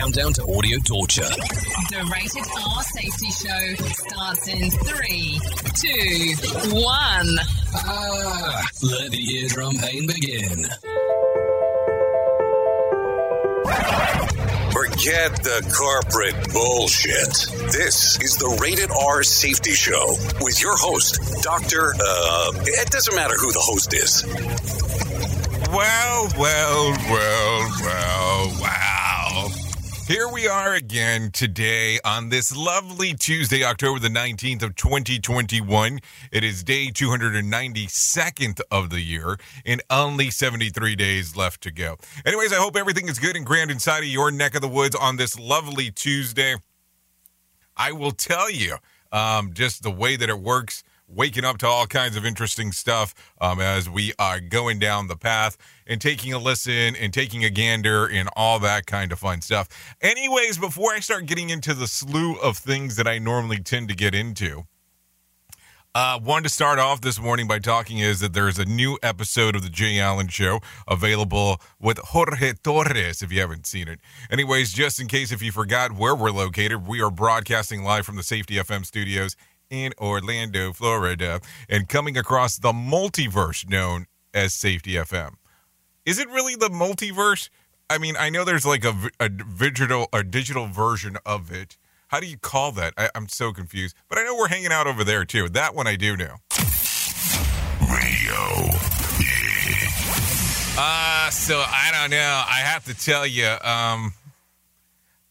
Countdown to audio torture. The Rated R Safety Show starts in three, two, one. Ah, let the eardrum pain begin. Forget the corporate bullshit. This is the Rated R Safety Show with your host, Dr. Uh, it doesn't matter who the host is. Well, well, well, well, wow. Here we are again today on this lovely Tuesday, October the 19th of 2021. It is day 292nd of the year and only 73 days left to go. Anyways, I hope everything is good and grand inside of your neck of the woods on this lovely Tuesday. I will tell you um, just the way that it works waking up to all kinds of interesting stuff um, as we are going down the path and taking a listen and taking a gander and all that kind of fun stuff. Anyways, before I start getting into the slew of things that I normally tend to get into, uh, wanted to start off this morning by talking is that there's a new episode of the Jay Allen Show available with Jorge Torres if you haven't seen it. Anyways, just in case if you forgot where we're located, we are broadcasting live from the Safety FM studios in Orlando, Florida, and coming across the multiverse known as Safety FM. Is it really the multiverse? I mean, I know there's like a, a digital a digital version of it. How do you call that? I, I'm so confused. But I know we're hanging out over there too. That one I do know. Radio. Uh, so I don't know. I have to tell you, um,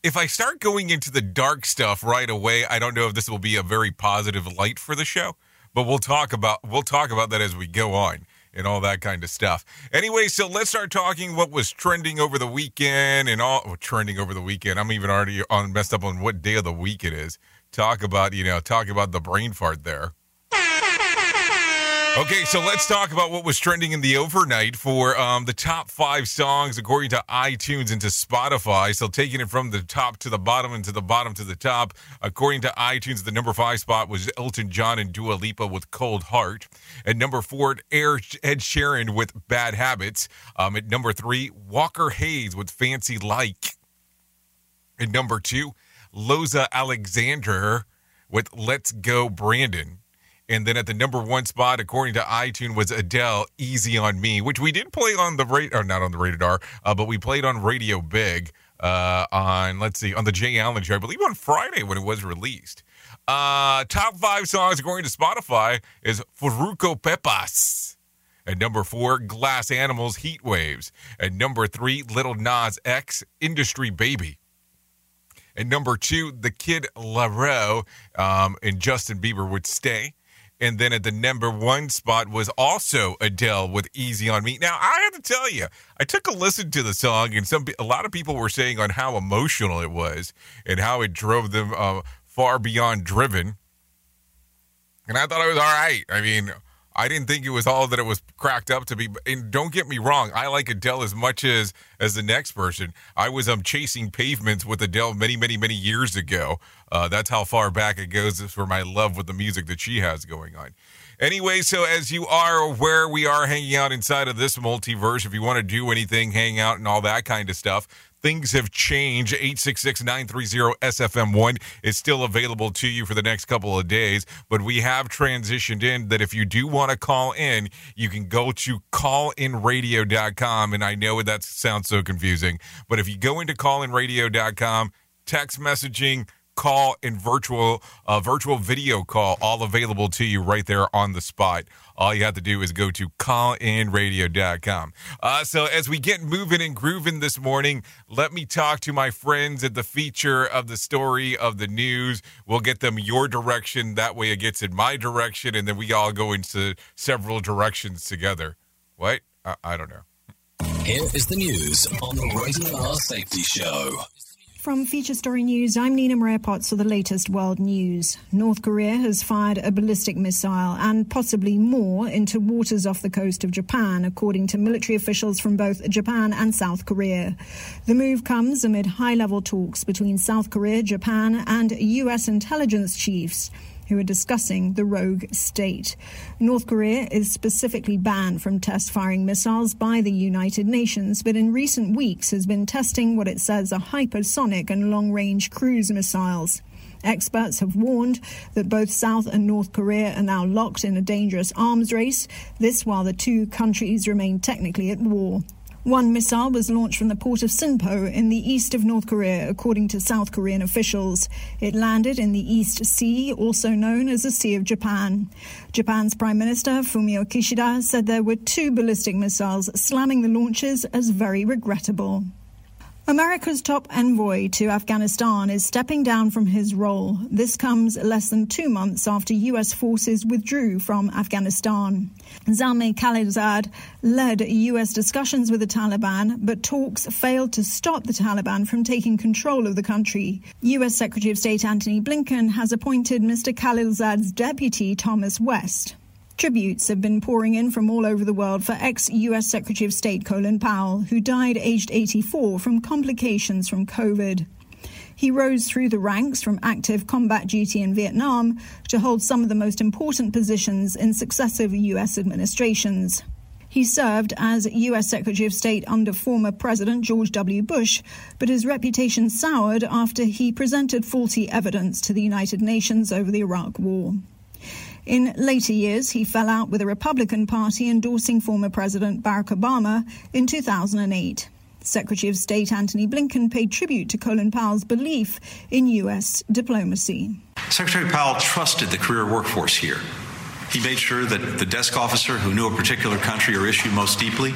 if I start going into the dark stuff right away, I don't know if this will be a very positive light for the show. But we'll talk about we'll talk about that as we go on and all that kind of stuff. Anyway, so let's start talking what was trending over the weekend and all well, trending over the weekend. I'm even already on messed up on what day of the week it is. Talk about, you know, talk about the brain fart there. Okay, so let's talk about what was trending in the overnight for um, the top five songs according to iTunes and to Spotify. So taking it from the top to the bottom and to the bottom to the top. According to iTunes, the number five spot was Elton John and Dua Lipa with Cold Heart. At number four, Ed Sheeran with Bad Habits. Um, at number three, Walker Hayes with Fancy Like. At number two, Loza Alexander with Let's Go Brandon. And then at the number one spot, according to iTunes, was Adele "Easy on Me," which we did play on the rate, or not on the rated R, uh, but we played on Radio Big uh, on let's see on the Jay Allen Show, I believe on Friday when it was released. Uh, top five songs according to Spotify is Farruko Pepas. At number four, Glass Animals Heat Waves. At number three, Lil Nas X Industry Baby. At number two, The Kid Laroi um, and Justin Bieber would stay. And then at the number one spot was also Adele with "Easy on Me." Now I have to tell you, I took a listen to the song, and some a lot of people were saying on how emotional it was and how it drove them uh, far beyond driven. And I thought it was all right. I mean, I didn't think it was all that it was cracked up to be. And don't get me wrong, I like Adele as much as as the next person. I was um chasing pavements with Adele many, many, many years ago. Uh, that's how far back it goes for my love with the music that she has going on. Anyway, so as you are aware, we are hanging out inside of this multiverse. If you want to do anything, hang out and all that kind of stuff, things have changed. 866 930 SFM1 is still available to you for the next couple of days, but we have transitioned in that if you do want to call in, you can go to callinradio.com. And I know that sounds so confusing, but if you go into callinradio.com, text messaging, call and virtual uh, virtual video call all available to you right there on the spot. All you have to do is go to callinradio.com uh, so as we get moving and grooving this morning let me talk to my friends at the feature of the story of the news. We'll get them your direction. That way it gets in my direction and then we all go into several directions together. What? I, I don't know. Here is the news on the Rated Safety Show. From Feature Story News, I'm Nina Maria Potts for the latest world news. North Korea has fired a ballistic missile and possibly more into waters off the coast of Japan, according to military officials from both Japan and South Korea. The move comes amid high level talks between South Korea, Japan, and U.S. intelligence chiefs who are discussing the rogue state. North Korea is specifically banned from test firing missiles by the United Nations, but in recent weeks has been testing what it says are hypersonic and long range cruise missiles. Experts have warned that both South and North Korea are now locked in a dangerous arms race, this while the two countries remain technically at war. One missile was launched from the port of Sinpo in the east of North Korea, according to South Korean officials. It landed in the East Sea, also known as the Sea of Japan. Japan's Prime Minister Fumio Kishida said there were two ballistic missiles, slamming the launches as very regrettable. America's top envoy to Afghanistan is stepping down from his role. This comes less than two months after U.S. forces withdrew from Afghanistan. Zalmay Khalilzad led U.S. discussions with the Taliban, but talks failed to stop the Taliban from taking control of the country. U.S. Secretary of State Antony Blinken has appointed Mr. Khalilzad's deputy, Thomas West. Tributes have been pouring in from all over the world for ex US Secretary of State Colin Powell, who died aged 84 from complications from COVID. He rose through the ranks from active combat duty in Vietnam to hold some of the most important positions in successive US administrations. He served as U.S. Secretary of State under former President George W. Bush, but his reputation soured after he presented faulty evidence to the United Nations over the Iraq War. In later years, he fell out with the Republican Party endorsing former President Barack Obama in 2008. Secretary of State Antony Blinken paid tribute to Colin Powell's belief in U.S. diplomacy. Secretary Powell trusted the career workforce here. He made sure that the desk officer who knew a particular country or issue most deeply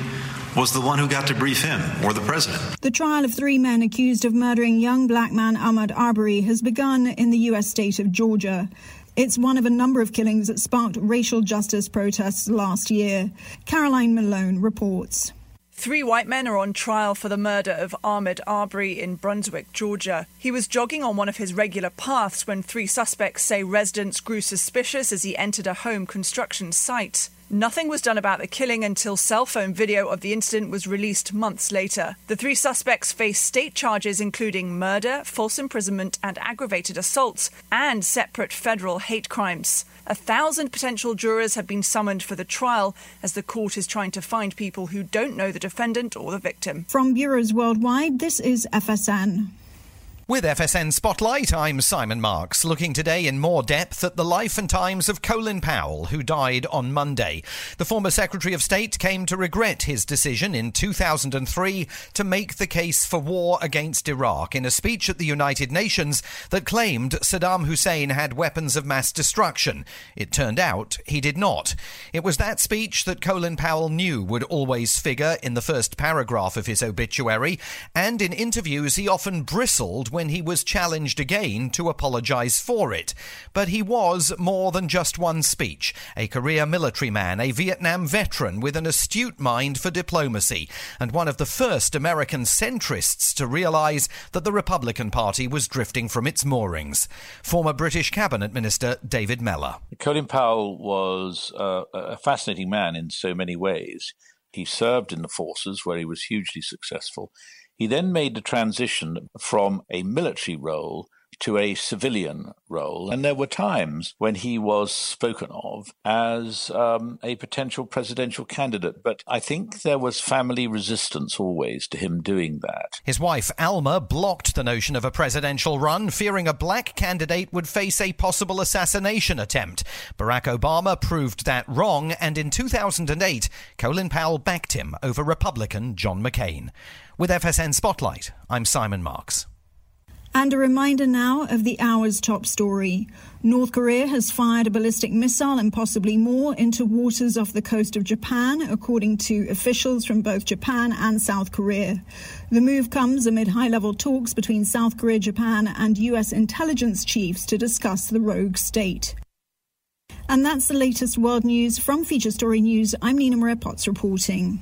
was the one who got to brief him or the president. The trial of three men accused of murdering young black man Ahmaud Arbery has begun in the U.S. state of Georgia. It's one of a number of killings that sparked racial justice protests last year. Caroline Malone reports. Three white men are on trial for the murder of Ahmaud Arbery in Brunswick, Georgia. He was jogging on one of his regular paths when three suspects say residents grew suspicious as he entered a home construction site. Nothing was done about the killing until cell phone video of the incident was released months later. The three suspects face state charges including murder, false imprisonment, and aggravated assaults, and separate federal hate crimes. A thousand potential jurors have been summoned for the trial as the court is trying to find people who don't know the defendant or the victim. From bureaus worldwide, this is FSN. With FSN Spotlight, I'm Simon Marks, looking today in more depth at the life and times of Colin Powell, who died on Monday. The former Secretary of State came to regret his decision in 2003 to make the case for war against Iraq in a speech at the United Nations that claimed Saddam Hussein had weapons of mass destruction. It turned out he did not. It was that speech that Colin Powell knew would always figure in the first paragraph of his obituary, and in interviews he often bristled when he was challenged again to apologise for it. But he was more than just one speech. A career military man, a Vietnam veteran with an astute mind for diplomacy, and one of the first American centrists to realise that the Republican Party was drifting from its moorings. Former British Cabinet Minister David Mellor. Colin Powell was uh, a fascinating man in so many ways. He served in the forces where he was hugely successful. He then made the transition from a military role to a civilian role. And there were times when he was spoken of as um, a potential presidential candidate. But I think there was family resistance always to him doing that. His wife, Alma, blocked the notion of a presidential run, fearing a black candidate would face a possible assassination attempt. Barack Obama proved that wrong, and in 2008, Colin Powell backed him over Republican John McCain. With FSN Spotlight, I'm Simon Marks. And a reminder now of the hour's top story. North Korea has fired a ballistic missile and possibly more into waters off the coast of Japan, according to officials from both Japan and South Korea. The move comes amid high level talks between South Korea, Japan, and U.S. intelligence chiefs to discuss the rogue state. And that's the latest world news from Feature Story News. I'm Nina Maria Potts reporting.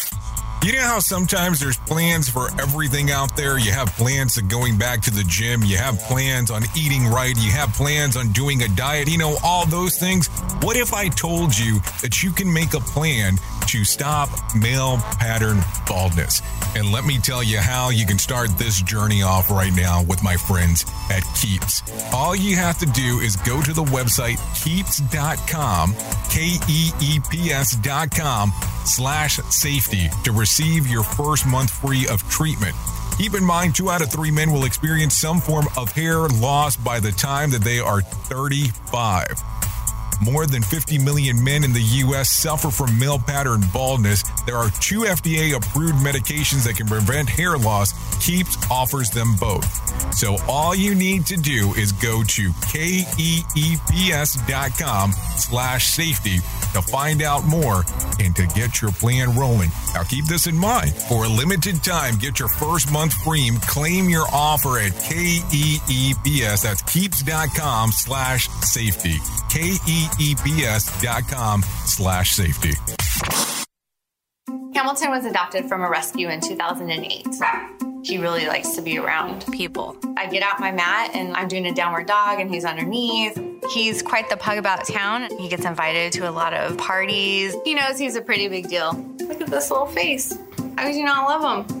You know how sometimes there's plans for everything out there? You have plans to going back to the gym, you have plans on eating right, you have plans on doing a diet, you know, all those things. What if I told you that you can make a plan to stop male pattern baldness? And let me tell you how you can start this journey off right now with my friends at Keeps. All you have to do is go to the website keeps.com, K E E P S.com slash safety to receive your first month free of treatment. Keep in mind, two out of three men will experience some form of hair loss by the time that they are 35. More than 50 million men in the U.S. suffer from male pattern baldness. There are two FDA approved medications that can prevent hair loss. Keeps offers them both. So all you need to do is go to keeps.com slash safety to find out more and to get your plan rolling. Now keep this in mind. For a limited time, get your first month free. Claim your offer at KEEPS. That's keeps.com slash safety. K-E-E-P-S dot com slash safety. Hamilton was adopted from a rescue in 2008. He really likes to be around people. I get out my mat and I'm doing a downward dog and he's underneath. He's quite the pug about town. He gets invited to a lot of parties. He knows he's a pretty big deal. Look at this little face. How could you not love him?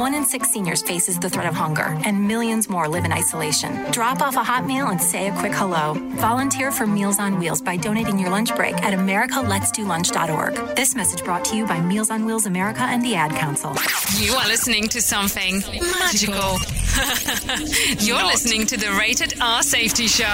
One in six seniors faces the threat of hunger, and millions more live in isolation. Drop off a hot meal and say a quick hello. Volunteer for Meals on Wheels by donating your lunch break at americaletsdolunch.org. This message brought to you by Meals on Wheels America and the Ad Council. You are listening to something magical. You're Not. listening to the Rated R Safety Show.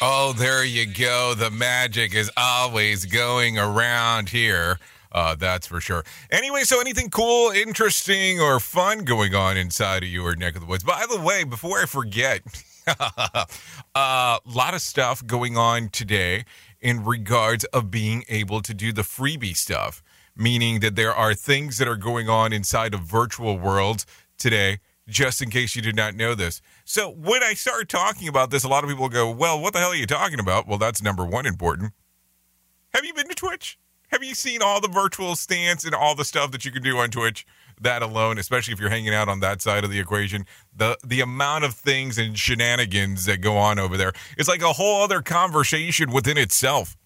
Oh, there you go. The magic is always going around here. Uh, that's for sure. Anyway, so anything cool, interesting, or fun going on inside of your neck of the woods? By the way, before I forget, a lot of stuff going on today in regards of being able to do the freebie stuff, meaning that there are things that are going on inside of virtual worlds today, just in case you did not know this. So when I start talking about this, a lot of people go, well, what the hell are you talking about? Well, that's number one important. Have you been to Twitch? Have you seen all the virtual stance and all the stuff that you can do on Twitch? That alone, especially if you're hanging out on that side of the equation, the the amount of things and shenanigans that go on over there, it's like a whole other conversation within itself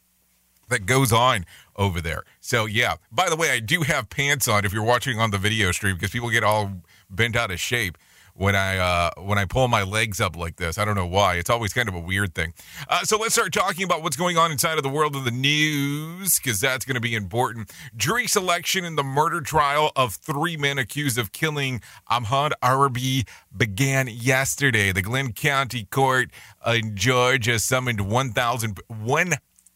that goes on over there. So yeah. By the way, I do have pants on if you're watching on the video stream because people get all bent out of shape when I uh, when I pull my legs up like this. I don't know why. It's always kind of a weird thing. Uh, so let's start talking about what's going on inside of the world of the news because that's going to be important. Jury selection in the murder trial of three men accused of killing Ahmaud Arbery began yesterday. The Glynn County Court in Georgia summoned 1,000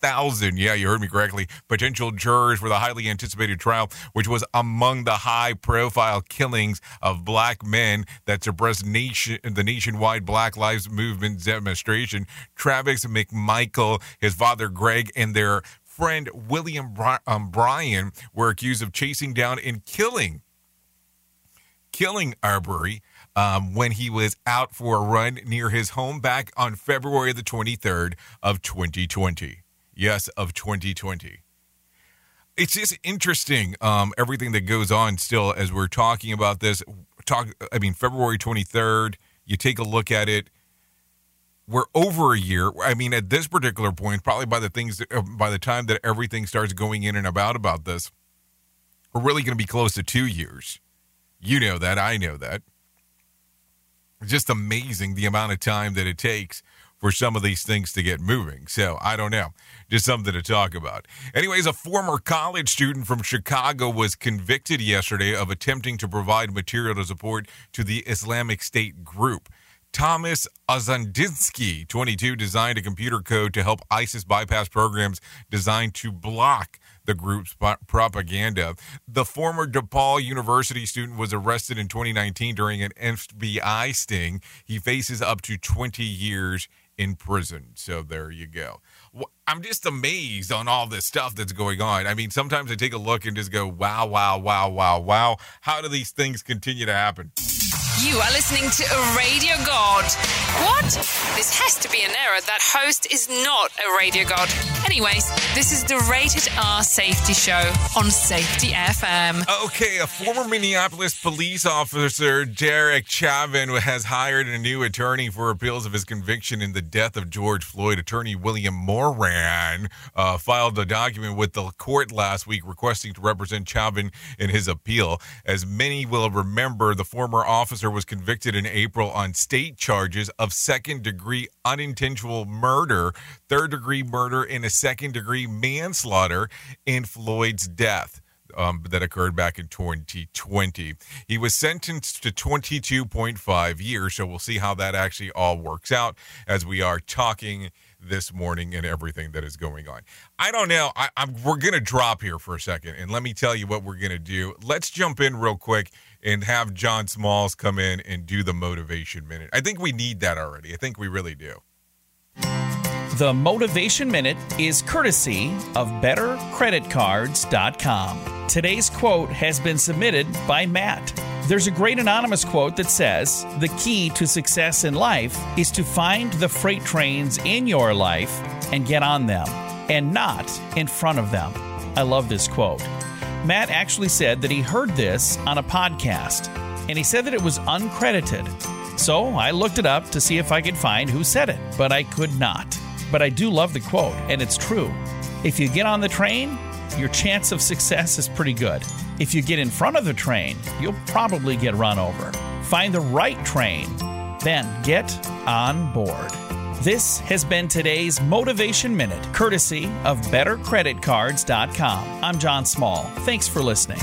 thousand. Yeah, you heard me correctly. Potential jurors for the highly anticipated trial, which was among the high-profile killings of black men that suppressed nation the nationwide Black Lives Movement demonstration. Travis McMichael, his father Greg, and their friend William Bri- um, Bryan were accused of chasing down and killing killing Arbery um, when he was out for a run near his home back on February the 23rd of 2020. Yes, of 2020. It's just interesting, um, everything that goes on still as we're talking about this. Talk, I mean, February 23rd, you take a look at it. We're over a year. I mean, at this particular point, probably by the things, uh, by the time that everything starts going in and about about this, we're really going to be close to two years. You know that. I know that. It's just amazing the amount of time that it takes for some of these things to get moving. So I don't know. Just something to talk about. Anyways, a former college student from Chicago was convicted yesterday of attempting to provide material to support to the Islamic State group. Thomas Osadzinski, 22, designed a computer code to help ISIS bypass programs designed to block the group's propaganda. The former DePaul University student was arrested in 2019 during an FBI sting. He faces up to 20 years in prison. So there you go. I'm just amazed on all this stuff that's going on. I mean, sometimes I take a look and just go, wow, wow, wow, wow, wow. How do these things continue to happen? You are listening to a radio god. What? This has to be an error. That host is not a radio god. Anyways, this is the Rated R Safety Show on Safety FM. Okay, a former Minneapolis police officer, Derek Chauvin, has hired a new attorney for appeals of his conviction in the death of George Floyd. Attorney William Mohrman uh, filed a document with the court last week requesting to represent Chauvin in his appeal. As many will remember, the former officer was convicted in April on state charges of second degree unintentional murder, third degree murder, and a second degree manslaughter in Floyd's death. Um, that occurred back in 2020. He was sentenced to 22.5 years, so we'll see how that actually all works out as we are talking this morning and everything that is going on. I don't know. I, we're gonna drop here for a second, and let me tell you what we're gonna do. Let's jump in real quick and have John Smalls come in and do the motivation minute. I think we need that already. I think we really do. The Motivation Minute is courtesy of BetterCreditCards.com. Today's quote has been submitted by Matt. There's a great anonymous quote that says The key to success in life is to find the freight trains in your life and get on them, and not in front of them. I love this quote. Matt actually said that he heard this on a podcast, and he said that it was uncredited. So I looked it up to see if I could find who said it, but I could not. But I do love the quote, and it's true. If you get on the train, your chance of success is pretty good. If you get in front of the train, you'll probably get run over. Find the right train, then get on board. This has been today's Motivation Minute, courtesy of BetterCreditCards.com. I'm John Small. Thanks for listening.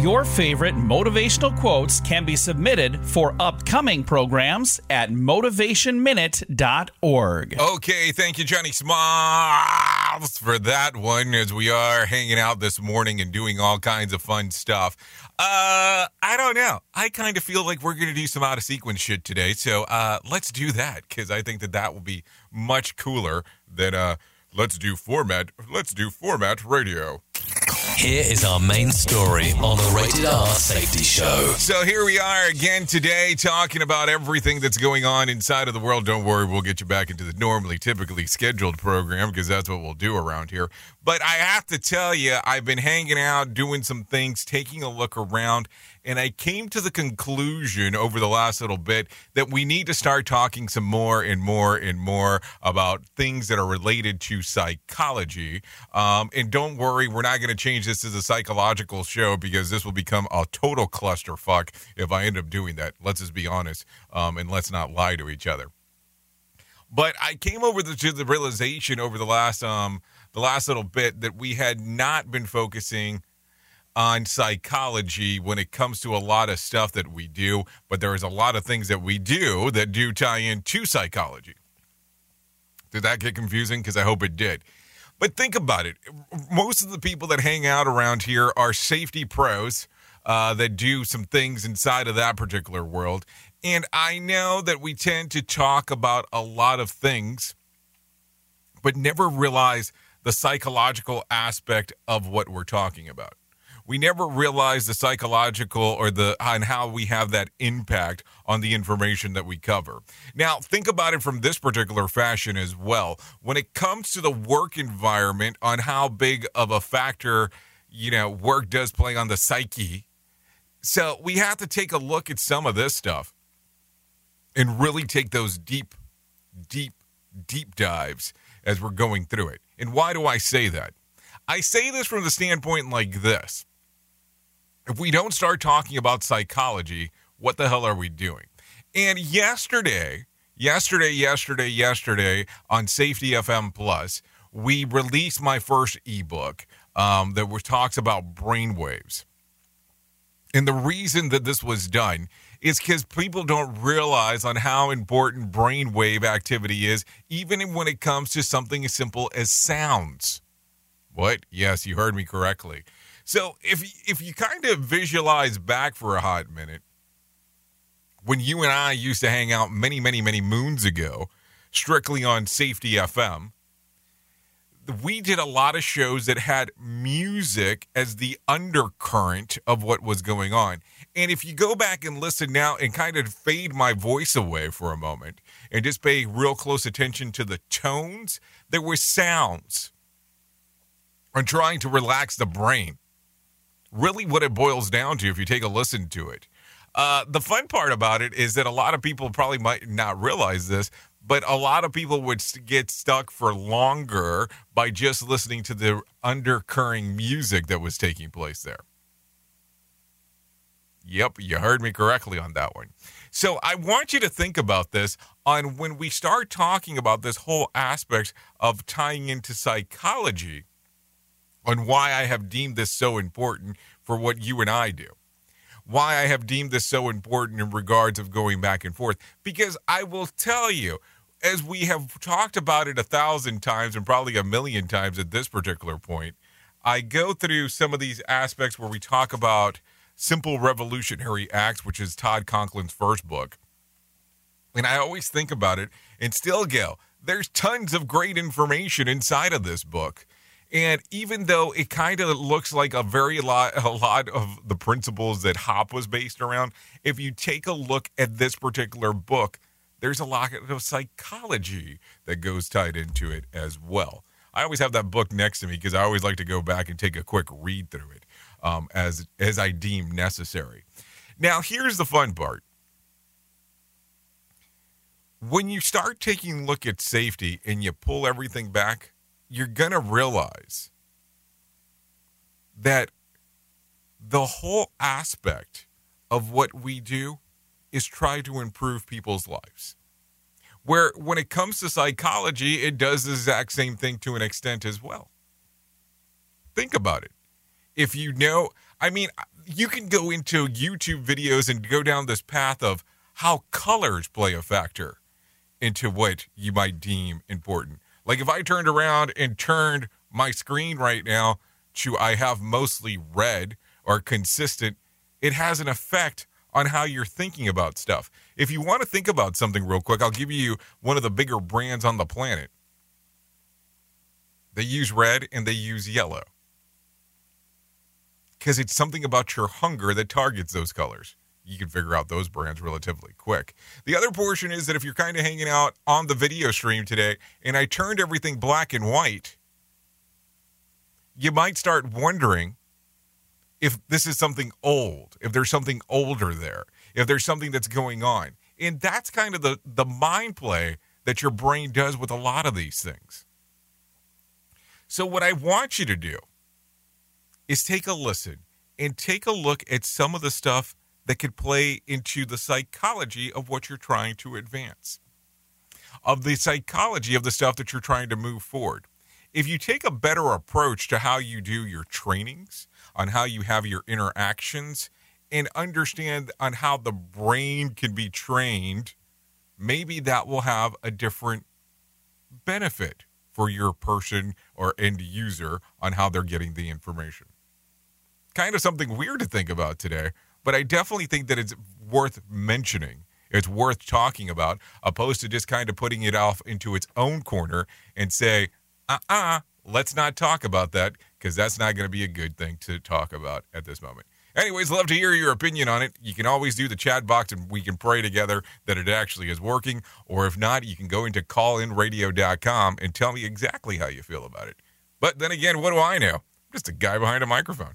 Your favorite motivational quotes can be submitted for upcoming programs at motivationminute.org. Okay, thank you, Johnny Smalls, for that one as we are hanging out this morning and doing all kinds of fun stuff. Uh, I don't know. I kind of feel like we're going to do some out of sequence shit today. So, uh, let's do that because I think that that will be much cooler than, uh, let's do format, let's do format radio. Here is our main story on the Rated R Safety Show. So here we are again today talking about everything that's going on inside of the world. Don't worry, we'll get you back into the normally, typically scheduled program because that's what we'll do around here. But I have to tell you, I've been hanging out, doing some things, taking a look around, and I came to the conclusion over the last little bit that we need to start talking some more and more and more about things that are related to psychology. Um, and don't worry, we're not going to change this as a psychological show because this will become a total clusterfuck if I end up doing that. Let's just be honest um, and let's not lie to each other. But I came over to the realization over the last um, the last little bit that we had not been focusing on psychology when it comes to a lot of stuff that we do, but there is a lot of things that we do that do tie into psychology. Did that get confusing? Because I hope it did. But think about it. Most of the people that hang out around here are safety pros uh, that do some things inside of that particular world. And I know that we tend to talk about a lot of things, but never realize the psychological aspect of what we're talking about. We never realize the psychological or the on how we have that impact on the information that we cover. Now, think about it from this particular fashion as well. When it comes to the work environment, on how big of a factor you know work does play on the psyche. So we have to take a look at some of this stuff and really take those deep, deep, deep dives as we're going through it. And why do I say that? I say this from the standpoint like this if we don't start talking about psychology, what the hell are we doing? And yesterday, yesterday, yesterday, yesterday on Safety FM Plus, we released my first ebook um, that was, talks about brainwaves. And the reason that this was done is because people don't realize on how important brainwave activity is, even when it comes to something as simple as sounds. What? Yes, you heard me correctly. So if if you kind of visualize back for a hot minute, when you and I used to hang out many, many, many moons ago, strictly on Safety FM, we did a lot of shows that had music as the undercurrent of what was going on. And if you go back and listen now and kind of fade my voice away for a moment and just pay real close attention to the tones, there were sounds. I'm trying to relax the brain really what it boils down to if you take a listen to it. Uh, the fun part about it is that a lot of people probably might not realize this, but a lot of people would get stuck for longer by just listening to the undercurring music that was taking place there. Yep, you heard me correctly on that one. So I want you to think about this on when we start talking about this whole aspect of tying into psychology on why I have deemed this so important for what you and I do. Why I have deemed this so important in regards of going back and forth. Because I will tell you, as we have talked about it a thousand times and probably a million times at this particular point, I go through some of these aspects where we talk about simple revolutionary acts, which is Todd Conklin's first book. And I always think about it and still go, there's tons of great information inside of this book. And even though it kind of looks like a very lot, a lot of the principles that Hop was based around, if you take a look at this particular book, there's a lot of psychology that goes tied into it as well. I always have that book next to me because I always like to go back and take a quick read through it um, as as I deem necessary. Now, here's the fun part. When you start taking a look at safety and you pull everything back, you're going to realize that the whole aspect of what we do is try to improve people's lives. Where when it comes to psychology, it does the exact same thing to an extent as well. Think about it. If you know, I mean, you can go into YouTube videos and go down this path of how colors play a factor into what you might deem important. Like if I turned around and turned my screen right now to I have mostly red or consistent, it has an effect on how you're thinking about stuff. If you want to think about something real quick, I'll give you one of the bigger brands on the planet. They use red and they use yellow because it's something about your hunger that targets those colors you can figure out those brands relatively quick. The other portion is that if you're kind of hanging out on the video stream today and I turned everything black and white, you might start wondering if this is something old, if there's something older there, if there's something that's going on. And that's kind of the, the mind play that your brain does with a lot of these things. So, what I want you to do is take a listen and take a look at some of the stuff that could play into the psychology of what you're trying to advance, of the psychology of the stuff that you're trying to move forward. If you take a better approach to how you do your trainings, on how you have your interactions, and understand on how the brain can be trained, maybe that will have a different benefit for your person or end user on how they're getting the information. Kind of something weird to think about today, but I definitely think that it's worth mentioning. It's worth talking about, opposed to just kind of putting it off into its own corner and say, uh uh-uh, uh, let's not talk about that because that's not going to be a good thing to talk about at this moment. Anyways, love to hear your opinion on it. You can always do the chat box and we can pray together that it actually is working. Or if not, you can go into callinradio.com and tell me exactly how you feel about it. But then again, what do I know? I'm just a guy behind a microphone.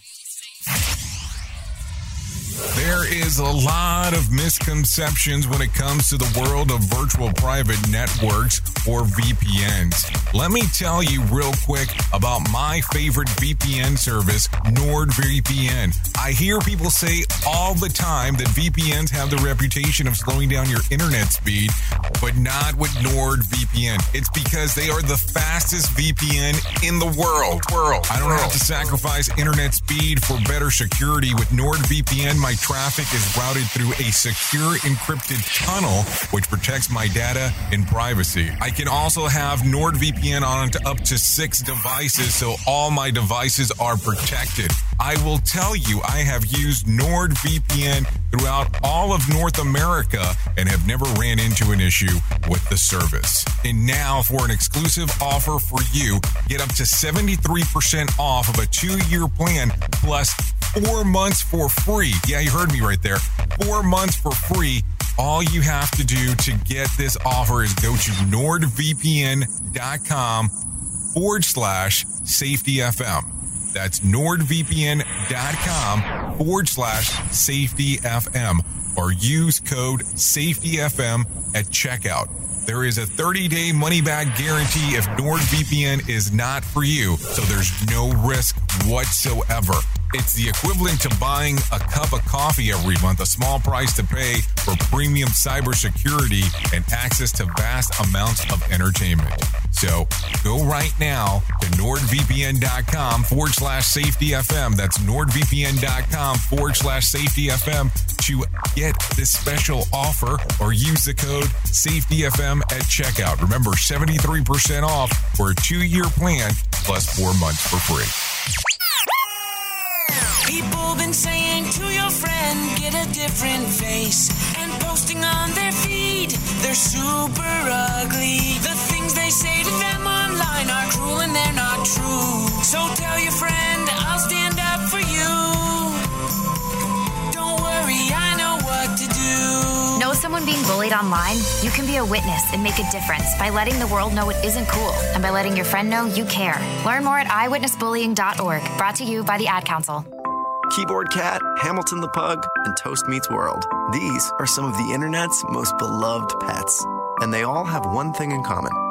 There is a lot of misconceptions when it comes to the world of virtual private networks or VPNs. Let me tell you real quick about my favorite VPN service, NordVPN. I hear people say all the time that VPNs have the reputation of slowing down your internet speed, but not with NordVPN. It's because they are the fastest VPN in the world. World. I don't have to sacrifice internet speed for better security with NordVPN. My traffic is routed through a secure encrypted tunnel, which protects my data and privacy. I can also have NordVPN on to up to six devices, so all my devices are protected. I will tell you, I have used NordVPN throughout all of North America and have never ran into an issue with the service. And now, for an exclusive offer for you, get up to 73% off of a two year plan plus four months for free. Yeah, you heard me right there. Four months for free. All you have to do to get this offer is go to nordvpn.com forward slash safety FM. That's nordvpn.com forward slash safety FM or use code safety FM at checkout. There is a 30 day money back guarantee if NordVPN is not for you, so there's no risk whatsoever. It's the equivalent to buying a cup of coffee every month, a small price to pay for premium cybersecurity and access to vast amounts of entertainment. So go right now to nordvpn.com forward slash safety FM. That's nordvpn.com forward slash safety FM to get this special offer or use the code safety FM at checkout. Remember, 73% off for a two year plan plus four months for free. People been saying to your friend, get a different face. And posting on their feed, they're super ugly. The say to them online are cruel and they're not true. So tell your friend, I'll stand up for you. Don't worry, I know what to do. Know someone being bullied online? You can be a witness and make a difference by letting the world know it isn't cool and by letting your friend know you care. Learn more at iwitnessbullying.org. Brought to you by the Ad Council. Keyboard Cat, Hamilton the Pug, and Toast Meets World. These are some of the internet's most beloved pets. And they all have one thing in common.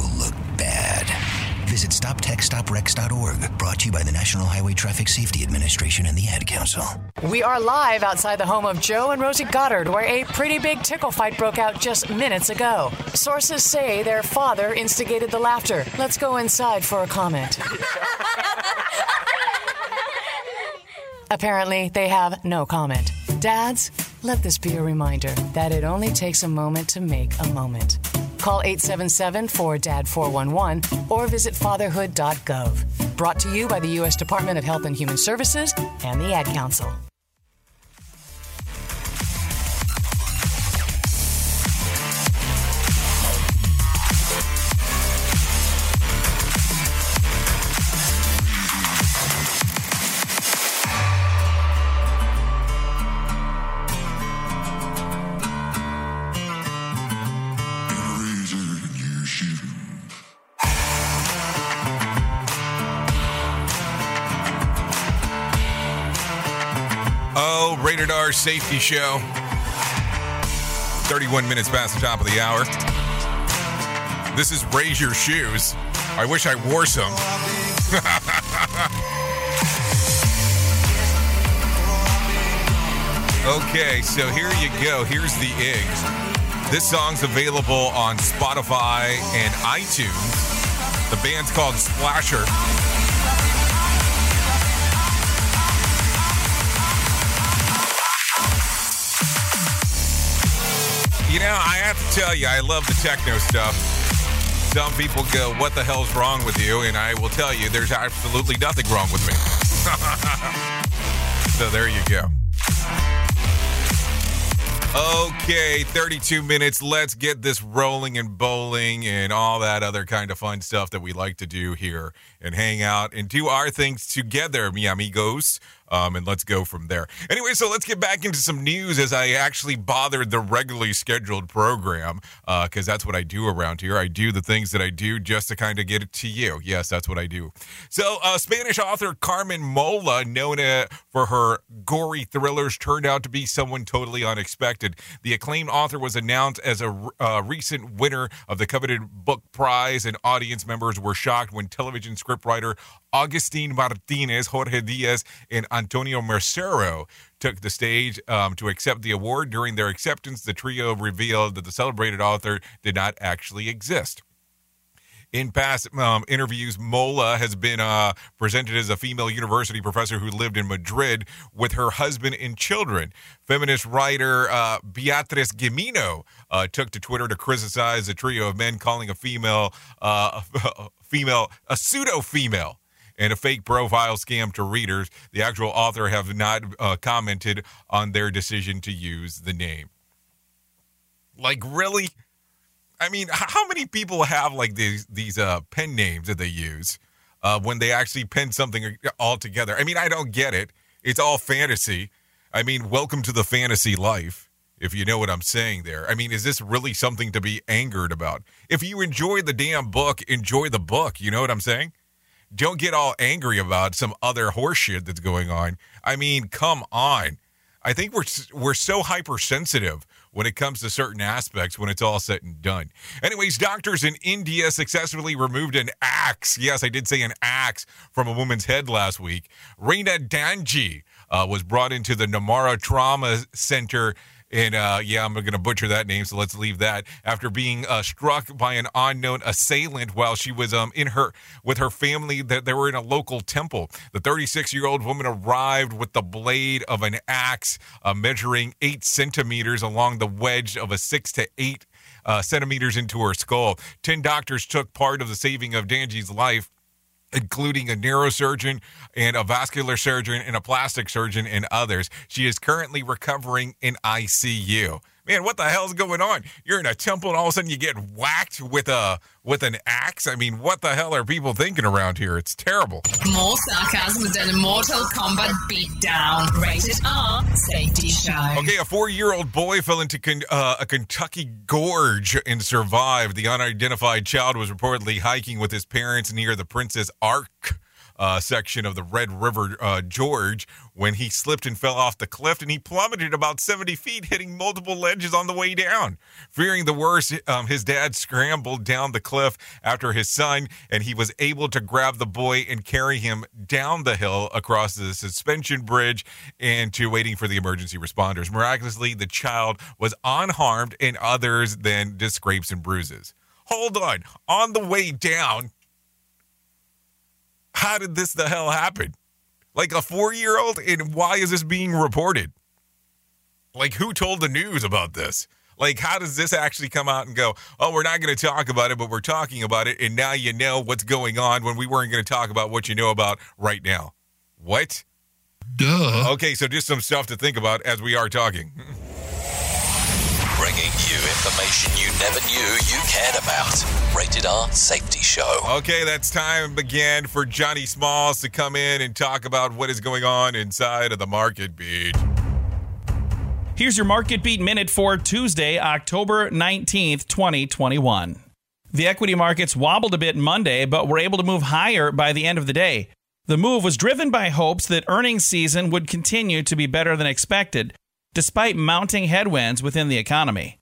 Visit StopTextStopWrecks.org, brought to you by the National Highway Traffic Safety Administration and the Ad Council. We are live outside the home of Joe and Rosie Goddard, where a pretty big tickle fight broke out just minutes ago. Sources say their father instigated the laughter. Let's go inside for a comment. Apparently, they have no comment. Dads, let this be a reminder that it only takes a moment to make a moment. Call 877 4DAD 411 or visit fatherhood.gov. Brought to you by the U.S. Department of Health and Human Services and the Ad Council. Safety Show. 31 minutes past the top of the hour. This is Raise Your Shoes. I wish I wore some. okay, so here you go. Here's the eggs. This song's available on Spotify and iTunes. The band's called Splasher. Know, I have to tell you, I love the techno stuff. Some people go, What the hell's wrong with you? And I will tell you, there's absolutely nothing wrong with me. so there you go. Okay, 32 minutes. Let's get this rolling and bowling and all that other kind of fun stuff that we like to do here and hang out and do our things together, mi amigos. Um, and let's go from there. Anyway, so let's get back into some news as I actually bothered the regularly scheduled program because uh, that's what I do around here. I do the things that I do just to kind of get it to you. Yes, that's what I do. So, uh, Spanish author Carmen Mola, known uh, for her gory thrillers, turned out to be someone totally unexpected. The acclaimed author was announced as a uh, recent winner of the coveted book prize, and audience members were shocked when television scriptwriter Augustine Martinez, Jorge Diaz, and Antonio Mercero took the stage um, to accept the award. During their acceptance, the trio revealed that the celebrated author did not actually exist. In past um, interviews, Mola has been uh, presented as a female university professor who lived in Madrid with her husband and children. Feminist writer uh, Beatriz Gimeno uh, took to Twitter to criticize the trio of men, calling a female, uh, a female, a pseudo female and a fake profile scam to readers. The actual author have not uh, commented on their decision to use the name. Like really? I mean, how many people have like these these uh, pen names that they use uh, when they actually pen something all together? I mean, I don't get it. It's all fantasy. I mean, welcome to the fantasy life if you know what I'm saying there. I mean, is this really something to be angered about? If you enjoy the damn book, enjoy the book. You know what I'm saying? Don't get all angry about some other horseshit that's going on. I mean, come on. I think we're we're so hypersensitive when it comes to certain aspects when it's all said and done. Anyways, doctors in India successfully removed an axe. Yes, I did say an axe from a woman's head last week. Reina Danji uh, was brought into the Namara Trauma Center and uh, yeah, I'm going to butcher that name, so let's leave that. After being uh, struck by an unknown assailant while she was um, in her with her family, that they were in a local temple. The 36 year old woman arrived with the blade of an axe uh, measuring eight centimeters along the wedge of a six to eight uh, centimeters into her skull. Ten doctors took part of the saving of Danji's life including a neurosurgeon and a vascular surgeon and a plastic surgeon and others. She is currently recovering in ICU. Man, what the hell's going on? You're in a temple and all of a sudden you get whacked with a with an axe. I mean, what the hell are people thinking around here? It's terrible. More sarcasm than a Mortal Kombat beatdown. Rated R. Safety show. Okay, a four-year-old boy fell into uh, a Kentucky gorge and survived. The unidentified child was reportedly hiking with his parents near the Princess Arch uh, section of the Red River uh, Gorge when he slipped and fell off the cliff and he plummeted about 70 feet, hitting multiple ledges on the way down. Fearing the worst, um, his dad scrambled down the cliff after his son, and he was able to grab the boy and carry him down the hill across the suspension bridge and to waiting for the emergency responders. Miraculously, the child was unharmed and others than just scrapes and bruises. Hold on. On the way down, how did this the hell happen? Like a four year old? And why is this being reported? Like, who told the news about this? Like, how does this actually come out and go, oh, we're not going to talk about it, but we're talking about it, and now you know what's going on when we weren't going to talk about what you know about right now? What? Duh. Okay, so just some stuff to think about as we are talking. Bringing you information you never knew you cared about. Rated R Safety Show. Okay, that's time again for Johnny Smalls to come in and talk about what is going on inside of the market beat. Here's your Market Beat Minute for Tuesday, October 19th, 2021. The equity markets wobbled a bit Monday, but were able to move higher by the end of the day. The move was driven by hopes that earnings season would continue to be better than expected, despite mounting headwinds within the economy.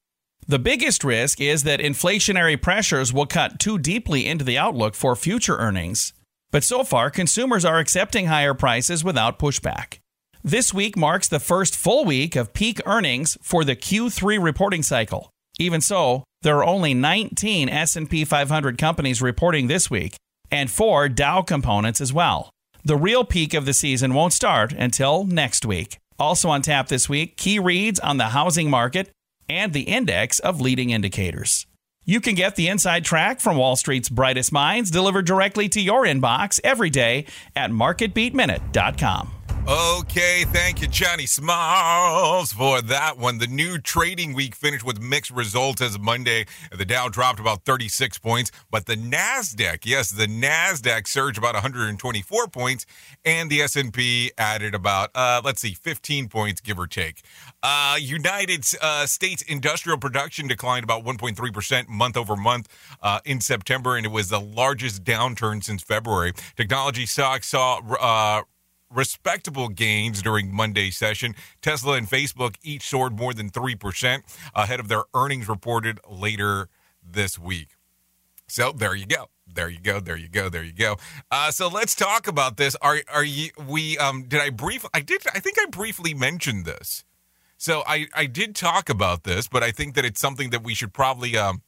The biggest risk is that inflationary pressures will cut too deeply into the outlook for future earnings. But so far, consumers are accepting higher prices without pushback. This week marks the first full week of peak earnings for the Q3 reporting cycle. Even so, there are only 19 S&P 500 companies reporting this week and 4 Dow components as well. The real peak of the season won't start until next week. Also on tap this week, key reads on the housing market and the index of leading indicators. You can get the inside track from Wall Street's brightest minds delivered directly to your inbox every day at marketbeatminute.com. Okay, thank you, Johnny Smalls, for that one. The new trading week finished with mixed results as Monday. The Dow dropped about 36 points, but the Nasdaq, yes, the Nasdaq surged about 124 points, and the S&P added about, uh, let's see, 15 points, give or take. Uh, United uh, States industrial production declined about 1.3% month over month uh, in September, and it was the largest downturn since February. Technology stocks saw uh, respectable gains during Monday's session. Tesla and Facebook each soared more than 3% ahead of their earnings reported later this week. So there you go. There you go. There you go. There you go. Uh, so let's talk about this. Are are you? We um. Did I brief? I did. I think I briefly mentioned this. So I I did talk about this, but I think that it's something that we should probably um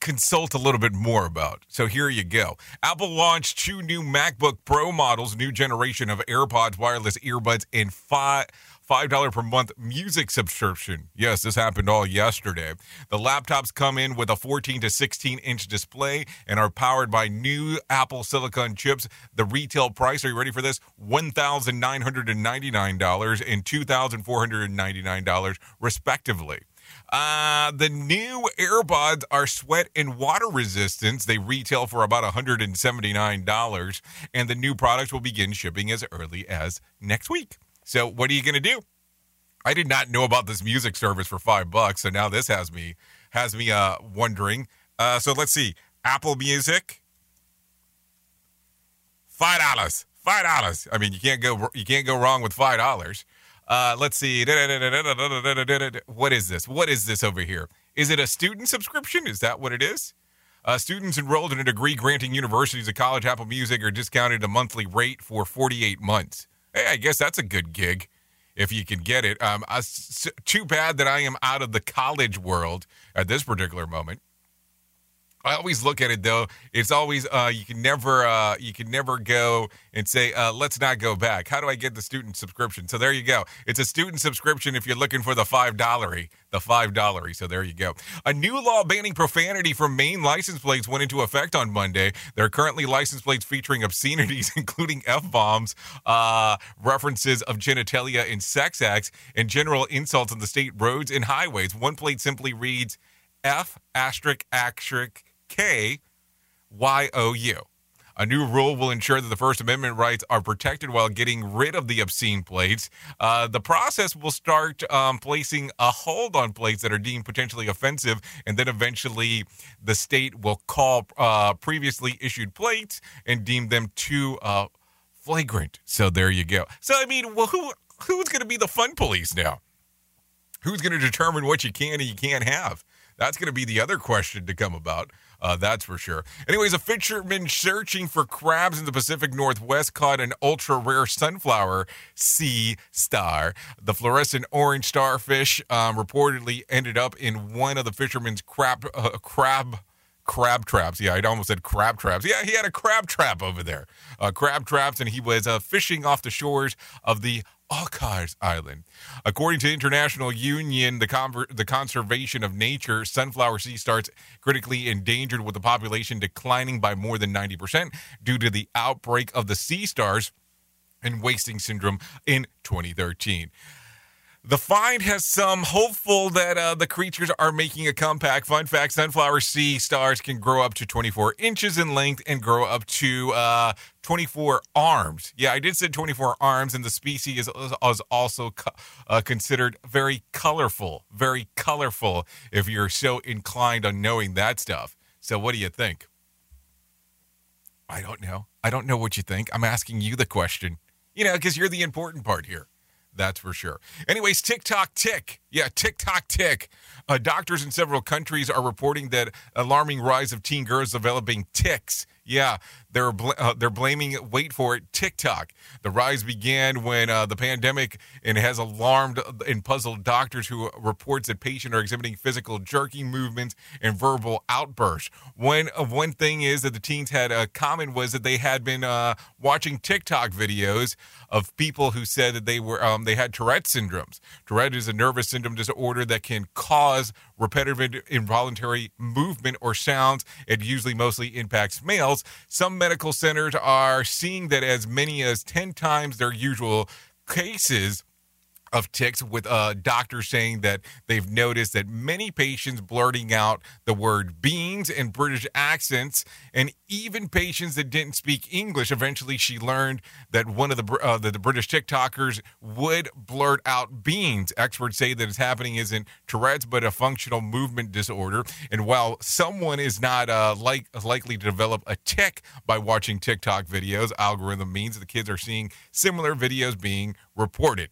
consult a little bit more about. So here you go. Apple launched two new MacBook Pro models, new generation of AirPods wireless earbuds, and five. $5 per month music subscription. Yes, this happened all yesterday. The laptops come in with a 14 to 16 inch display and are powered by new Apple Silicon chips. The retail price, are you ready for this? $1,999 and $2,499, respectively. Uh, the new AirPods are sweat and water resistant. They retail for about $179, and the new products will begin shipping as early as next week. So, what are you going to do? I did not know about this music service for five bucks, so now this has me has me uh, wondering. Uh, so let's see, Apple Music, five dollars, five dollars. I mean, you can't go you can't go wrong with five dollars. Uh, let's see. What is this? What is this over here? Is it a student subscription? Is that what it is? Uh, students enrolled in a degree granting universities of college Apple Music are discounted a monthly rate for 48 months. Hey, I guess that's a good gig if you can get it. Um, uh, too bad that I am out of the college world at this particular moment. I always look at it though. It's always uh, you can never uh, you can never go and say uh, let's not go back. How do I get the student subscription? So there you go. It's a student subscription if you're looking for the five dollary, the five dollary. So there you go. A new law banning profanity from Maine license plates went into effect on Monday. There are currently license plates featuring obscenities, including f bombs, uh, references of genitalia and sex acts, and general insults on the state roads and highways. One plate simply reads F asterisk asterisk K Y O U. A new rule will ensure that the First Amendment rights are protected while getting rid of the obscene plates. Uh, the process will start um, placing a hold on plates that are deemed potentially offensive, and then eventually the state will call uh, previously issued plates and deem them too uh, flagrant. So there you go. So I mean, well, who who's going to be the fun police now? Who's going to determine what you can and you can't have? That's going to be the other question to come about. Uh, that's for sure. Anyways, a fisherman searching for crabs in the Pacific Northwest caught an ultra rare sunflower sea star. The fluorescent orange starfish um, reportedly ended up in one of the fisherman's crab uh, crab crab traps. Yeah, I almost said crab traps. Yeah, he had a crab trap over there. Uh, crab traps, and he was uh, fishing off the shores of the Orcas Island. According to International Union, the, Conver- the conservation of nature, sunflower sea stars critically endangered with the population declining by more than 90% due to the outbreak of the sea stars and wasting syndrome in 2013. The find has some hopeful that uh, the creatures are making a comeback. Fun fact sunflower sea stars can grow up to 24 inches in length and grow up to uh, 24 arms. Yeah, I did say 24 arms, and the species is, is also uh, considered very colorful. Very colorful if you're so inclined on knowing that stuff. So, what do you think? I don't know. I don't know what you think. I'm asking you the question. You know, because you're the important part here. That's for sure. Anyways, TikTok tick. Yeah, TikTok tick. Uh, doctors in several countries are reporting that alarming rise of teen girls developing ticks. Yeah, they're bl- uh, they're blaming. Wait for it, TikTok. The rise began when uh, the pandemic and has alarmed and puzzled doctors who reports that patients are exhibiting physical jerking movements and verbal outbursts. One uh, one thing is that the teens had a common was that they had been uh, watching TikTok videos of people who said that they were um, they had Tourette syndromes. Tourette is a nervous syndrome disorder that can cause repetitive involuntary movement or sounds. It usually mostly impacts males. Some medical centers are seeing that as many as 10 times their usual cases of ticks with a doctor saying that they've noticed that many patients blurting out the word beans in British accents, and even patients that didn't speak English. Eventually, she learned that one of the uh, the, the British TikTokers would blurt out beans. Experts say that it's happening isn't Tourette's, but a functional movement disorder. And while someone is not uh, like likely to develop a tick by watching TikTok videos, algorithm means the kids are seeing similar videos being reported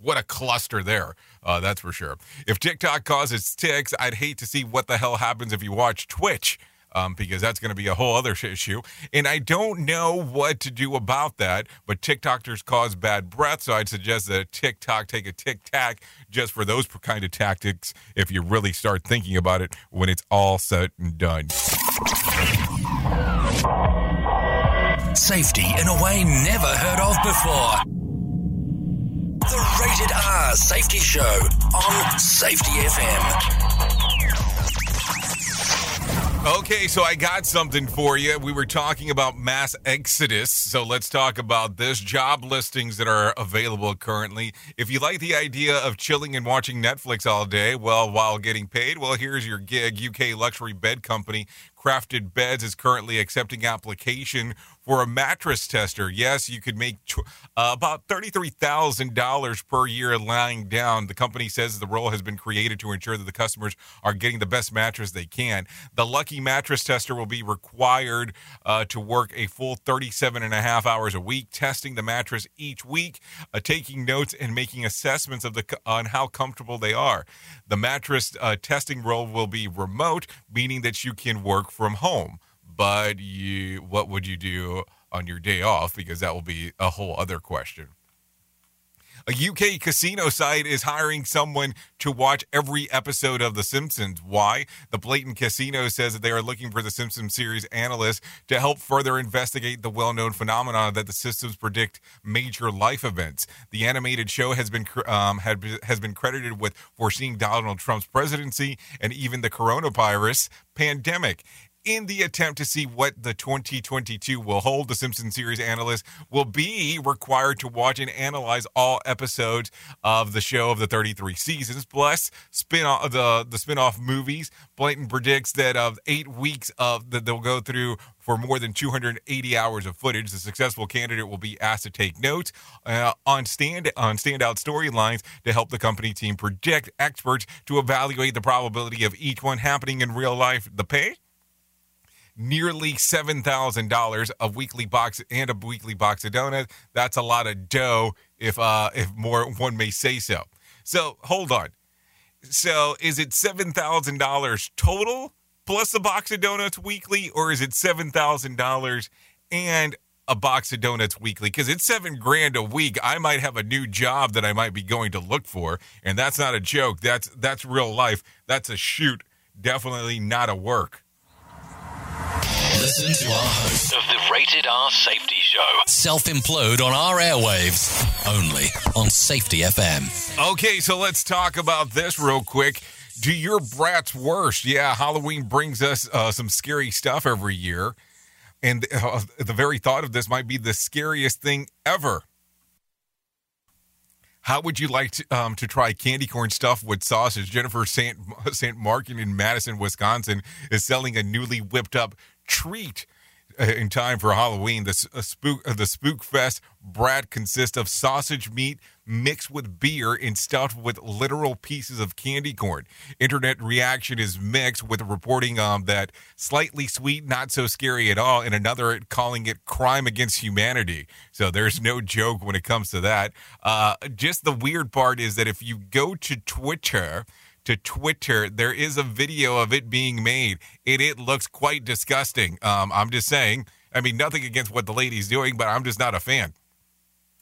what a cluster there. Uh, that's for sure. If TikTok causes ticks, I'd hate to see what the hell happens if you watch Twitch. Um, because that's going to be a whole other issue. And I don't know what to do about that, but TikTokers cause bad breath, so I'd suggest that TikTok take a tic tac just for those kind of tactics if you really start thinking about it when it's all said and done. Safety in a way never heard of before. The Rated R Safety Show on Safety FM. Okay, so I got something for you. We were talking about mass exodus, so let's talk about this job listings that are available currently. If you like the idea of chilling and watching Netflix all day, well, while getting paid, well, here's your gig. UK luxury bed company Crafted Beds is currently accepting application for a mattress tester. Yes, you could make uh, about $33,000 per year lying down. The company says the role has been created to ensure that the customers are getting the best mattress they can. The lucky mattress tester will be required uh, to work a full 37 and a half hours a week, testing the mattress each week, uh, taking notes, and making assessments of the on how comfortable they are. The mattress uh, testing role will be remote, meaning that you can work from home. But you, what would you do on your day off? Because that will be a whole other question. A UK casino site is hiring someone to watch every episode of The Simpsons. Why? The Blatant Casino says that they are looking for the Simpsons series analyst to help further investigate the well known phenomenon that the Simpsons predict major life events. The animated show has been um, had, has been credited with foreseeing Donald Trump's presidency and even the coronavirus pandemic in the attempt to see what the 2022 will hold. The Simpson series analyst will be required to watch and analyze all episodes of the show of the 33 seasons, plus spin off the the spin-off movies. Blanton predicts that of eight weeks of that they'll go through for more than 280 hours of footage. The successful candidate will be asked to take notes uh, on stand on standout storylines to help the company team project experts to evaluate the probability of each one happening in real life. The pay nearly $7,000 a weekly box and a weekly box of donuts. That's a lot of dough if uh if more one may say so. So, hold on. So, is it $7,000 total plus a box of donuts weekly or is it $7,000 and a box of donuts weekly because it's seven grand a week. I might have a new job that I might be going to look for, and that's not a joke. That's that's real life. That's a shoot. Definitely not a work. Listen to our host of the Rated R Safety Show. Self implode on our airwaves. Only on Safety FM. Okay, so let's talk about this real quick. Do your brats worst? Yeah, Halloween brings us uh, some scary stuff every year. And uh, the very thought of this might be the scariest thing ever. How would you like to, um, to try candy corn stuff with sausage? Jennifer St. St. Martin in Madison, Wisconsin is selling a newly whipped up treat uh, in time for Halloween. The uh, spook uh, the Spook Fest brat consists of sausage meat mixed with beer and stuffed with literal pieces of candy corn. Internet reaction is mixed with reporting um, that slightly sweet, not so scary at all, and another calling it crime against humanity. So there's no joke when it comes to that. Uh, just the weird part is that if you go to Twitter, to Twitter, there is a video of it being made, and it looks quite disgusting. Um, I'm just saying. I mean, nothing against what the lady's doing, but I'm just not a fan.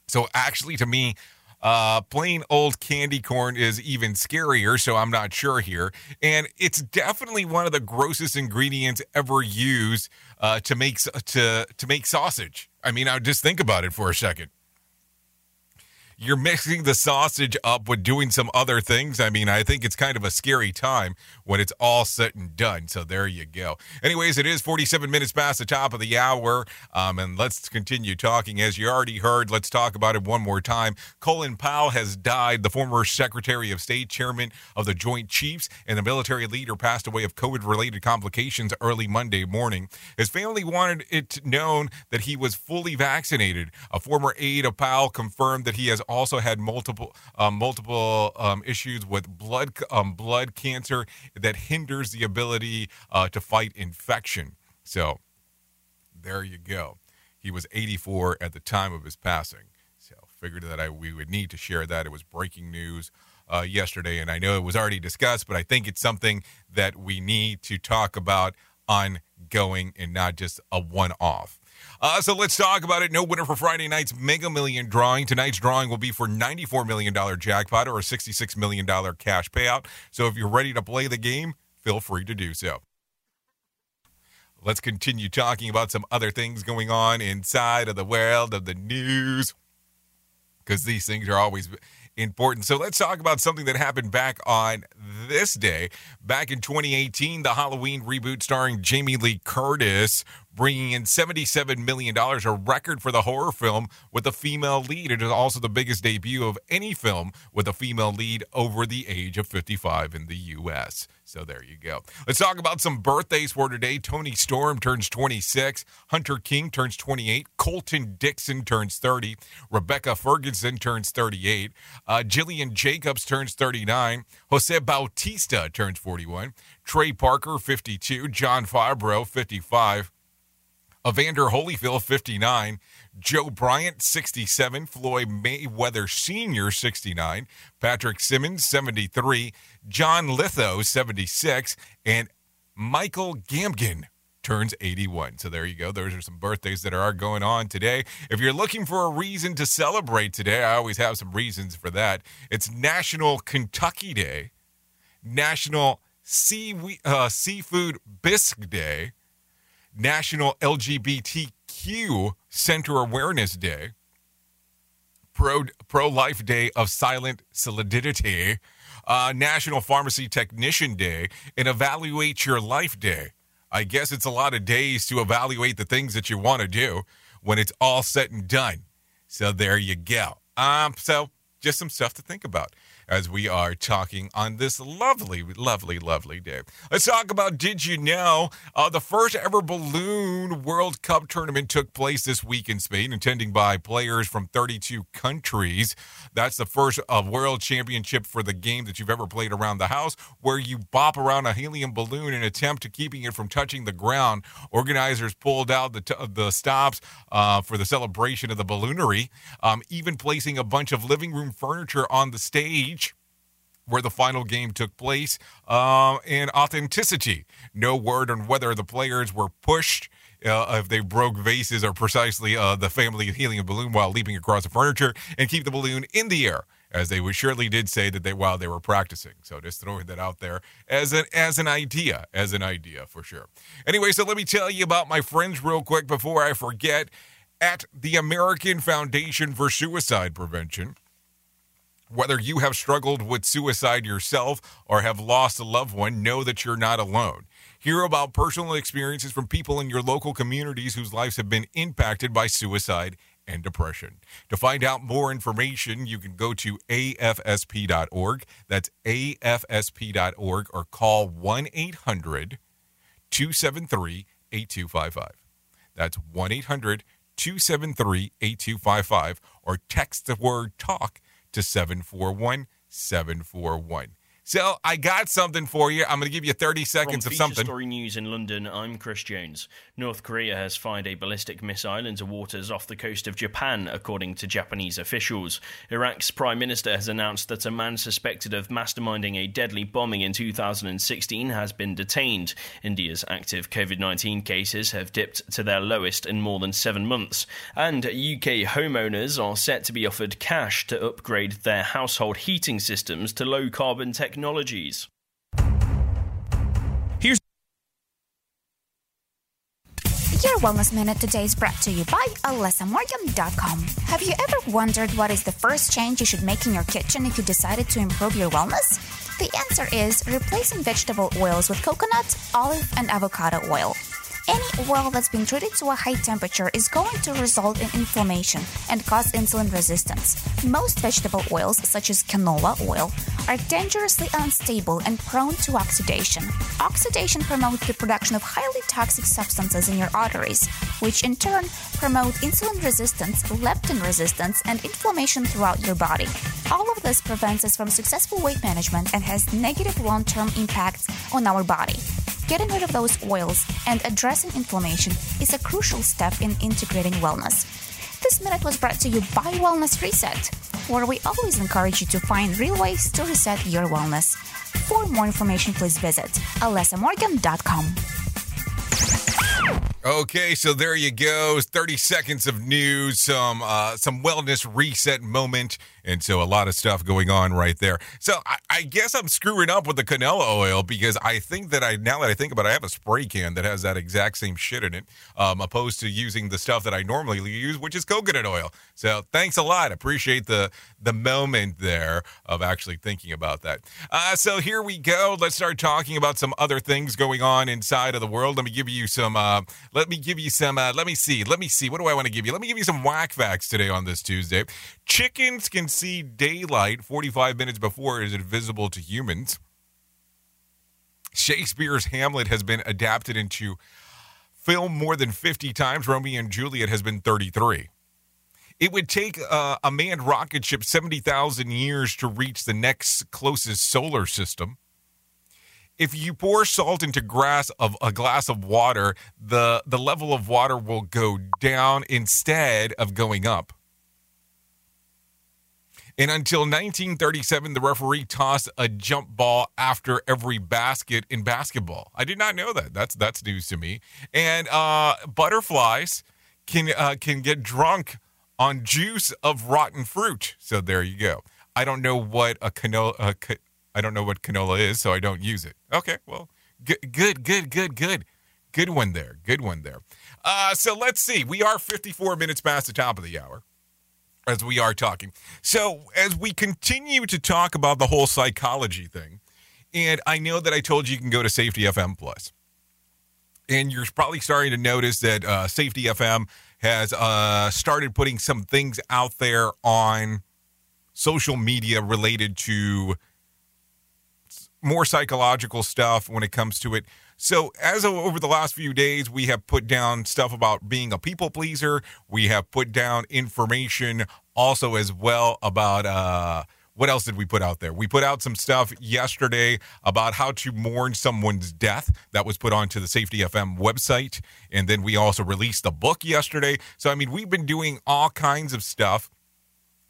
So actually, to me, uh, plain old candy corn is even scarier, so I'm not sure here. And it's definitely one of the grossest ingredients ever used uh, to make to to make sausage. I mean, I just think about it for a second. You're mixing the sausage up with doing some other things. I mean, I think it's kind of a scary time when it's all said and done. So there you go. Anyways, it is 47 minutes past the top of the hour. Um, and let's continue talking. As you already heard, let's talk about it one more time. Colin Powell has died, the former Secretary of State, chairman of the Joint Chiefs, and the military leader passed away of COVID related complications early Monday morning. His family wanted it known that he was fully vaccinated. A former aide of Powell confirmed that he has also had multiple um, multiple um, issues with blood um, blood cancer that hinders the ability uh, to fight infection. So there you go. He was 84 at the time of his passing. So figured that I we would need to share that. It was breaking news uh, yesterday, and I know it was already discussed, but I think it's something that we need to talk about ongoing and not just a one-off. Uh, so let's talk about it. No winner for Friday night's Mega Million drawing. Tonight's drawing will be for $94 million jackpot or a $66 million cash payout. So if you're ready to play the game, feel free to do so. Let's continue talking about some other things going on inside of the world of the news because these things are always important. So let's talk about something that happened back on this day. Back in 2018, the Halloween reboot starring Jamie Lee Curtis bringing in $77 million, a record for the horror film with a female lead. It is also the biggest debut of any film with a female lead over the age of 55 in the U.S. So there you go. Let's talk about some birthdays for today. Toni Storm turns 26. Hunter King turns 28. Colton Dixon turns 30. Rebecca Ferguson turns 38. Uh, Gillian Jacobs turns 39. Jose Bautista turns 41. Trey Parker, 52. Jon Favreau, 55. Evander Holyfield, 59. Joe Bryant, 67. Floyd Mayweather Sr., 69. Patrick Simmons, 73. John Lithgow, 76. And Michael Gambon turns 81. So there you go. Those are some birthdays that are going on today. If you're looking for a reason to celebrate today, I always have some reasons for that. It's National Kentucky Day, National sea, uh, Seafood Bisque Day, National LGBTQ Center Awareness Day, Pro Pro Life Day of Silent Solidarity, uh, National Pharmacy Technician Day, and Evaluate Your Life Day. I guess it's a lot of days to evaluate the things that you want to do when it's all said and done. So there you go. Um, so just some stuff to think about as we are talking on this lovely, lovely, lovely day. Let's talk about Did You Know? Uh, the first ever Balloon World Cup tournament took place this week in Spain, attending by players from 32 countries. That's the first uh, world championship for the game that you've ever played around the house, where you bop around a helium balloon in attempt to keeping it from touching the ground. Organizers pulled out the, t- the stops uh, for the celebration of the balloonery, um, even placing a bunch of living room furniture on the stage where the final game took place, uh, and authenticity. No word on whether the players were pushed. Uh, if they broke vases or precisely uh, the family helium balloon while leaping across the furniture and keep the balloon in the air, as they surely did say that they while they were practicing. So just throwing that out there as an as an idea, as an idea for sure. Anyway, so let me tell you about my friends real quick before I forget. At the American Foundation for Suicide Prevention, whether you have struggled with suicide yourself or have lost a loved one, know that you're not alone. Hear about personal experiences from people in your local communities whose lives have been impacted by suicide and depression. To find out more information, you can go to afsp.org. That's afsp.org or call 1 800 273 8255. That's 1 800 273 8255 or text the word talk to 741 741. So I got something for you. I'm going to give you 30 seconds From of something. Story News in London, I'm Chris Jones. North Korea has fired a ballistic missile into waters off the coast of Japan, according to Japanese officials. Iraq's prime minister has announced that a man suspected of masterminding a deadly bombing in 2016 has been detained. India's active COVID 19 cases have dipped to their lowest in more than seven months. And UK homeowners are set to be offered cash to upgrade their household heating systems to low carbon technologies. Here's Your Wellness Minute today is brought to you by AlessaMorgan.com. Have you ever wondered what is the first change you should make in your kitchen if you decided to improve your wellness? The answer is replacing vegetable oils with coconut, olive, and avocado oil. Any oil that's been treated to a high temperature is going to result in inflammation and cause insulin resistance. Most vegetable oils, such as canola oil, are dangerously unstable and prone to oxidation. Oxidation promotes the production of highly toxic substances in your arteries, which in turn promote insulin resistance, leptin resistance, and inflammation throughout your body. All of this prevents us from successful weight management and has negative long term impacts on our body. Getting rid of those oils and addressing inflammation is a crucial step in integrating wellness. This minute was brought to you by Wellness Reset, where we always encourage you to find real ways to reset your wellness. For more information, please visit alessamorgan.com. Okay, so there you go. 30 seconds of news, some uh, some wellness reset moment, and so a lot of stuff going on right there. So I, I guess I'm screwing up with the canola oil because I think that I now that I think about it, I have a spray can that has that exact same shit in it, um, opposed to using the stuff that I normally use, which is coconut oil. So thanks a lot. Appreciate the the moment there of actually thinking about that. Uh, so here we go. Let's start talking about some other things going on inside of the world. Let me give you some. Uh, let me give you some. Uh, let me see. Let me see. What do I want to give you? Let me give you some whack facts today on this Tuesday. Chickens can see daylight 45 minutes before it is visible to humans. Shakespeare's Hamlet has been adapted into film more than 50 times. Romeo and Juliet has been 33. It would take uh, a manned rocket ship 70,000 years to reach the next closest solar system. If you pour salt into grass of a glass of water, the, the level of water will go down instead of going up. And until 1937, the referee tossed a jump ball after every basket in basketball. I did not know that. That's that's news to me. And uh, butterflies can uh, can get drunk on juice of rotten fruit. So there you go. I don't know what a canola. Uh, ca- I don't know what canola is, so I don't use it. Okay, well, good, good, good, good, good, good one there. Good one there. Uh, so let's see. We are 54 minutes past the top of the hour as we are talking. So, as we continue to talk about the whole psychology thing, and I know that I told you you can go to Safety FM Plus, and you're probably starting to notice that uh, Safety FM has uh, started putting some things out there on social media related to more psychological stuff when it comes to it. So, as of over the last few days, we have put down stuff about being a people pleaser. We have put down information also as well about uh, what else did we put out there? We put out some stuff yesterday about how to mourn someone's death that was put onto the Safety FM website. And then we also released a book yesterday. So, I mean, we've been doing all kinds of stuff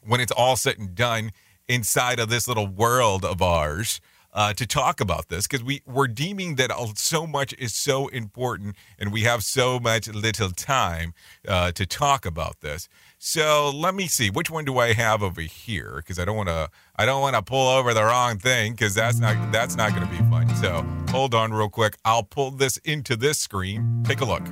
when it's all said and done inside of this little world of ours uh, to talk about this because we we're deeming that so much is so important and we have so much little time uh, to talk about this. So let me see which one do I have over here because I don't want to I don't want to pull over the wrong thing because that's not that's not going to be fun. So hold on real quick. I'll pull this into this screen. Take a look.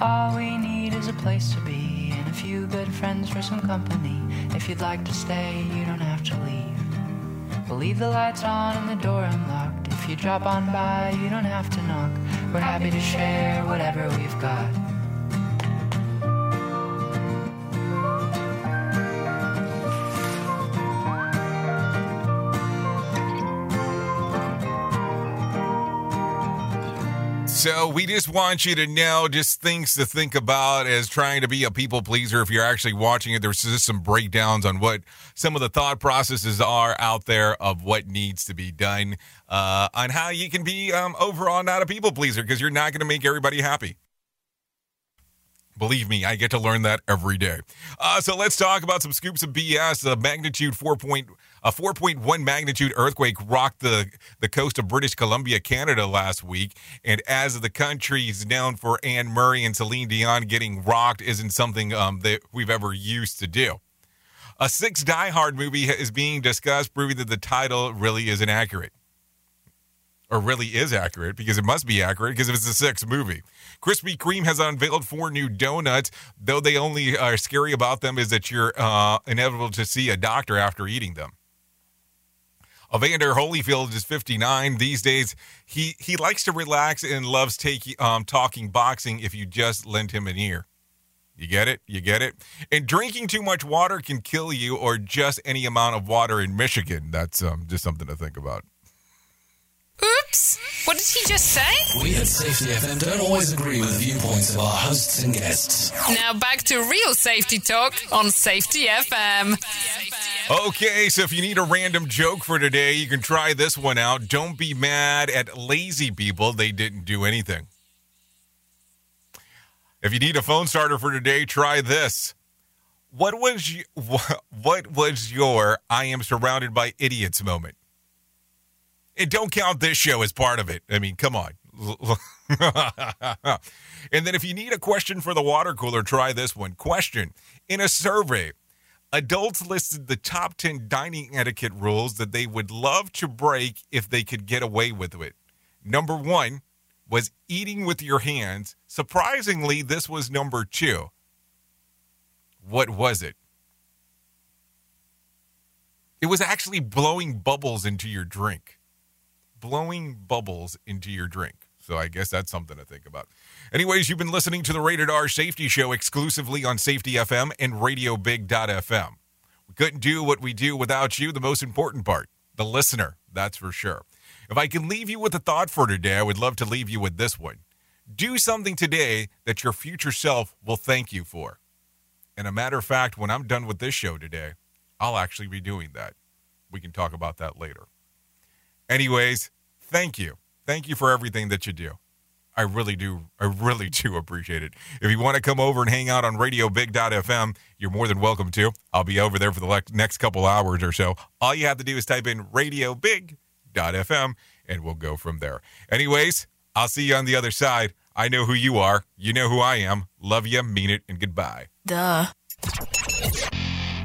All we need is a place to be and a few good friends for some company. If you'd like to stay, you don't have to leave. We'll leave the lights on and the door unlocked. If you drop on by, you don't have to knock. We're happy to share whatever we've got. So we just want you to know just things to think about as trying to be a people pleaser. If you're actually watching it, there's just some breakdowns on what some of the thought processes are out there of what needs to be done, uh, on how you can be um, overall not a people pleaser because you're not going to make everybody happy. Believe me, I get to learn that every day. Uh, so let's talk about some scoops of BS. The magnitude 4. A 4.1 magnitude earthquake rocked the, the coast of British Columbia, Canada last week. And as the country is known for Anne Murray and Celine Dion getting rocked isn't something um, that we've ever used to do. A six Die Hard movie is being discussed, proving that the title really isn't accurate or really is accurate because it must be accurate because it's a sixth movie. Krispy Kreme has unveiled four new donuts, though they only are scary about them is that you're uh, inevitable to see a doctor after eating them. Evander Holyfield is 59 these days. He he likes to relax and loves taking um, talking boxing. If you just lend him an ear, you get it, you get it. And drinking too much water can kill you, or just any amount of water in Michigan. That's um, just something to think about. Oops! What did he just say? We at Safety FM don't always agree with the viewpoints of our hosts and guests. Now back to real safety talk on Safety FM. Okay, so if you need a random joke for today, you can try this one out. Don't be mad at lazy people, they didn't do anything. If you need a phone starter for today, try this. What was you, what was your I am surrounded by idiots moment? And don't count this show as part of it. I mean, come on. and then if you need a question for the water cooler, try this one. Question In a survey, adults listed the top 10 dining etiquette rules that they would love to break if they could get away with it. Number one was eating with your hands. Surprisingly, this was number two. What was it? It was actually blowing bubbles into your drink blowing bubbles into your drink. So I guess that's something to think about. Anyways, you've been listening to the Rated R Safety Show exclusively on Safety FM and RadioBig.fm. We couldn't do what we do without you, the most important part, the listener, that's for sure. If I can leave you with a thought for today, I would love to leave you with this one. Do something today that your future self will thank you for. And a matter of fact, when I'm done with this show today, I'll actually be doing that. We can talk about that later. Anyways, thank you. Thank you for everything that you do. I really do. I really do appreciate it. If you want to come over and hang out on radio RadioBig.fm, you're more than welcome to. I'll be over there for the next couple hours or so. All you have to do is type in radio RadioBig.fm and we'll go from there. Anyways, I'll see you on the other side. I know who you are. You know who I am. Love you, mean it, and goodbye. Duh.